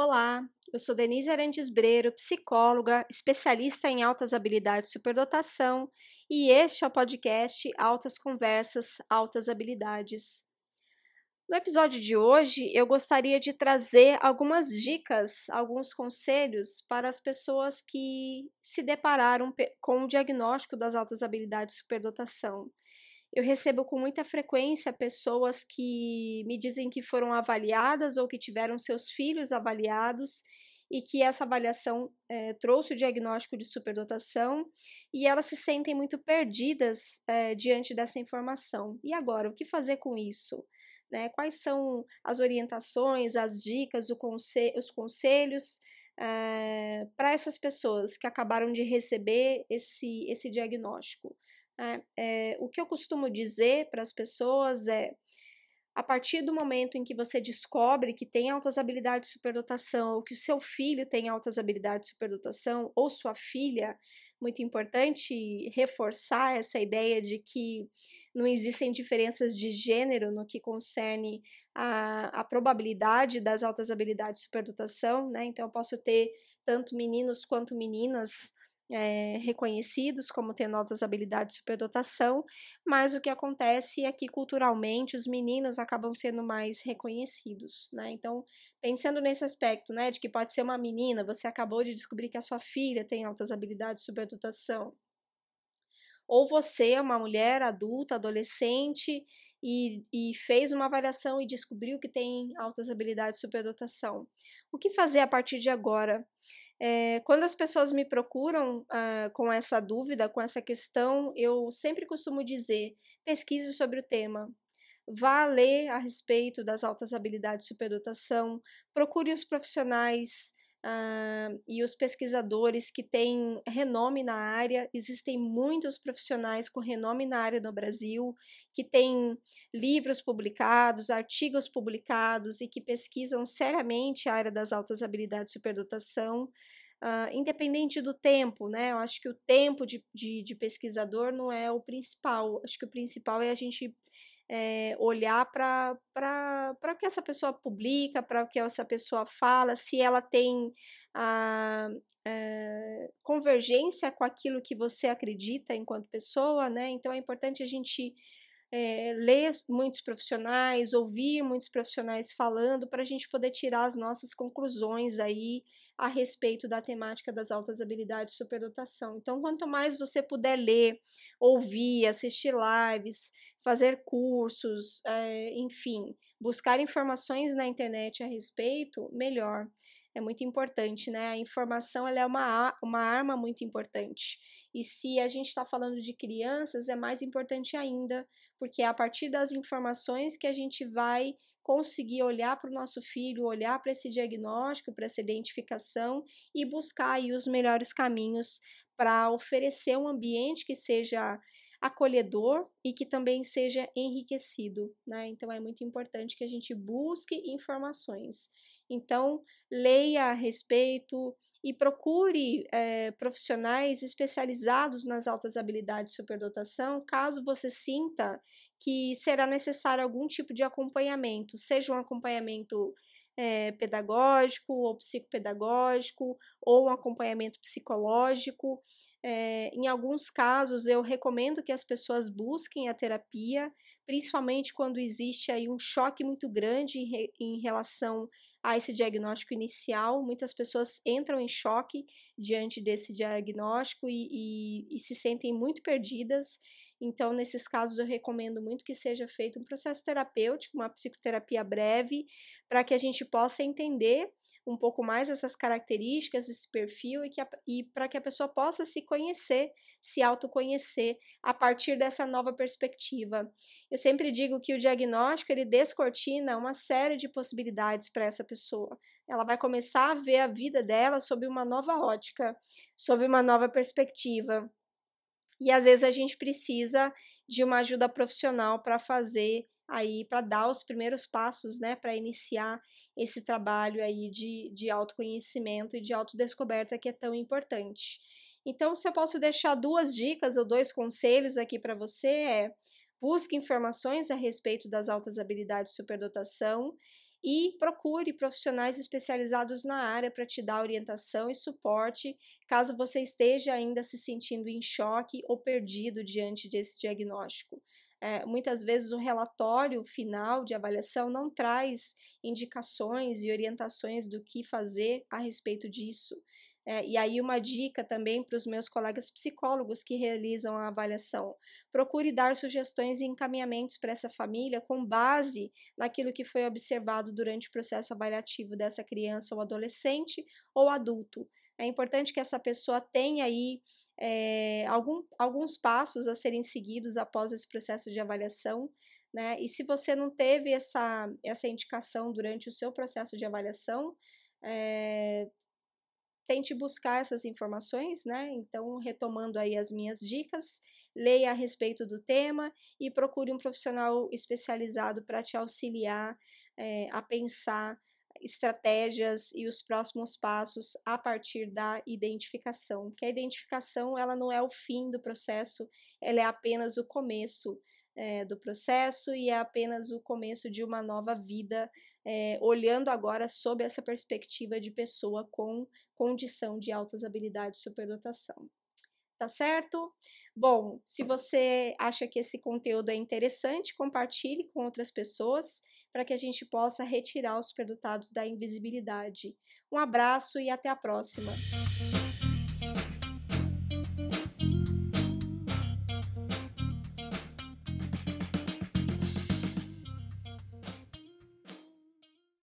Olá, eu sou Denise Arantes Breiro, psicóloga, especialista em altas habilidades e superdotação, e este é o podcast Altas Conversas, Altas Habilidades. No episódio de hoje, eu gostaria de trazer algumas dicas, alguns conselhos para as pessoas que se depararam com o diagnóstico das altas habilidades e superdotação. Eu recebo com muita frequência pessoas que me dizem que foram avaliadas ou que tiveram seus filhos avaliados e que essa avaliação é, trouxe o diagnóstico de superdotação e elas se sentem muito perdidas é, diante dessa informação. E agora, o que fazer com isso? Né? Quais são as orientações, as dicas, os conselhos é, para essas pessoas que acabaram de receber esse, esse diagnóstico? É, é, o que eu costumo dizer para as pessoas é: a partir do momento em que você descobre que tem altas habilidades de superdotação, ou que o seu filho tem altas habilidades de superdotação, ou sua filha, muito importante reforçar essa ideia de que não existem diferenças de gênero no que concerne a, a probabilidade das altas habilidades de superdotação, né? Então, eu posso ter tanto meninos quanto meninas é, reconhecidos como tendo altas habilidades de superdotação, mas o que acontece é que culturalmente os meninos acabam sendo mais reconhecidos, né? Então, pensando nesse aspecto, né, de que pode ser uma menina, você acabou de descobrir que a sua filha tem altas habilidades de superdotação, ou você é uma mulher adulta, adolescente e, e, fez uma avaliação e descobriu que tem altas habilidades de superdotação. O que fazer a partir de agora? É, quando as pessoas me procuram uh, com essa dúvida, com essa questão, eu sempre costumo dizer: pesquise sobre o tema. Vá ler a respeito das altas habilidades de superdotação, procure os profissionais uh, e os pesquisadores que têm renome na área. Existem muitos profissionais com renome na área no Brasil, que têm livros publicados, artigos publicados e que pesquisam seriamente a área das altas habilidades de superdotação. Uh, independente do tempo, né? Eu acho que o tempo de, de, de pesquisador não é o principal. Acho que o principal é a gente é, olhar para o que essa pessoa publica, para o que essa pessoa fala, se ela tem a, é, convergência com aquilo que você acredita enquanto pessoa, né? Então é importante a gente é, ler muitos profissionais, ouvir muitos profissionais falando para a gente poder tirar as nossas conclusões aí a respeito da temática das altas habilidades de superdotação. Então, quanto mais você puder ler, ouvir, assistir lives, fazer cursos, é, enfim, buscar informações na internet a respeito, melhor. É muito importante, né? A informação ela é uma, uma arma muito importante. E se a gente está falando de crianças, é mais importante ainda, porque é a partir das informações que a gente vai conseguir olhar para o nosso filho, olhar para esse diagnóstico, para essa identificação e buscar aí os melhores caminhos para oferecer um ambiente que seja acolhedor e que também seja enriquecido, né? Então é muito importante que a gente busque informações. Então, leia a respeito e procure é, profissionais especializados nas altas habilidades de superdotação, caso você sinta que será necessário algum tipo de acompanhamento, seja um acompanhamento é, pedagógico ou psicopedagógico ou um acompanhamento psicológico. É, em alguns casos, eu recomendo que as pessoas busquem a terapia, principalmente quando existe aí um choque muito grande em, re, em relação a esse diagnóstico inicial. Muitas pessoas entram em choque diante desse diagnóstico e, e, e se sentem muito perdidas. Então, nesses casos, eu recomendo muito que seja feito um processo terapêutico, uma psicoterapia breve, para que a gente possa entender um pouco mais essas características, esse perfil e, e para que a pessoa possa se conhecer, se autoconhecer a partir dessa nova perspectiva. Eu sempre digo que o diagnóstico ele descortina uma série de possibilidades para essa pessoa. Ela vai começar a ver a vida dela sob uma nova ótica, sob uma nova perspectiva. E às vezes a gente precisa de uma ajuda profissional para fazer aí, para dar os primeiros passos, né, para iniciar esse trabalho aí de, de autoconhecimento e de autodescoberta que é tão importante. Então, se eu posso deixar duas dicas ou dois conselhos aqui para você é busque informações a respeito das altas habilidades de superdotação e procure profissionais especializados na área para te dar orientação e suporte caso você esteja ainda se sentindo em choque ou perdido diante desse diagnóstico. É, muitas vezes o relatório final de avaliação não traz indicações e orientações do que fazer a respeito disso. É, e aí, uma dica também para os meus colegas psicólogos que realizam a avaliação: procure dar sugestões e encaminhamentos para essa família com base naquilo que foi observado durante o processo avaliativo dessa criança ou adolescente ou adulto. É importante que essa pessoa tenha aí é, algum, alguns passos a serem seguidos após esse processo de avaliação. Né? E se você não teve essa, essa indicação durante o seu processo de avaliação, é, tente buscar essas informações, né? Então, retomando aí as minhas dicas, leia a respeito do tema e procure um profissional especializado para te auxiliar é, a pensar estratégias e os próximos passos a partir da identificação. Que a identificação ela não é o fim do processo, ela é apenas o começo é, do processo e é apenas o começo de uma nova vida, é, olhando agora sob essa perspectiva de pessoa com condição de altas habilidades de superdotação. Tá certo? Bom, se você acha que esse conteúdo é interessante, compartilhe com outras pessoas para que a gente possa retirar os superdotados da invisibilidade. Um abraço e até a próxima!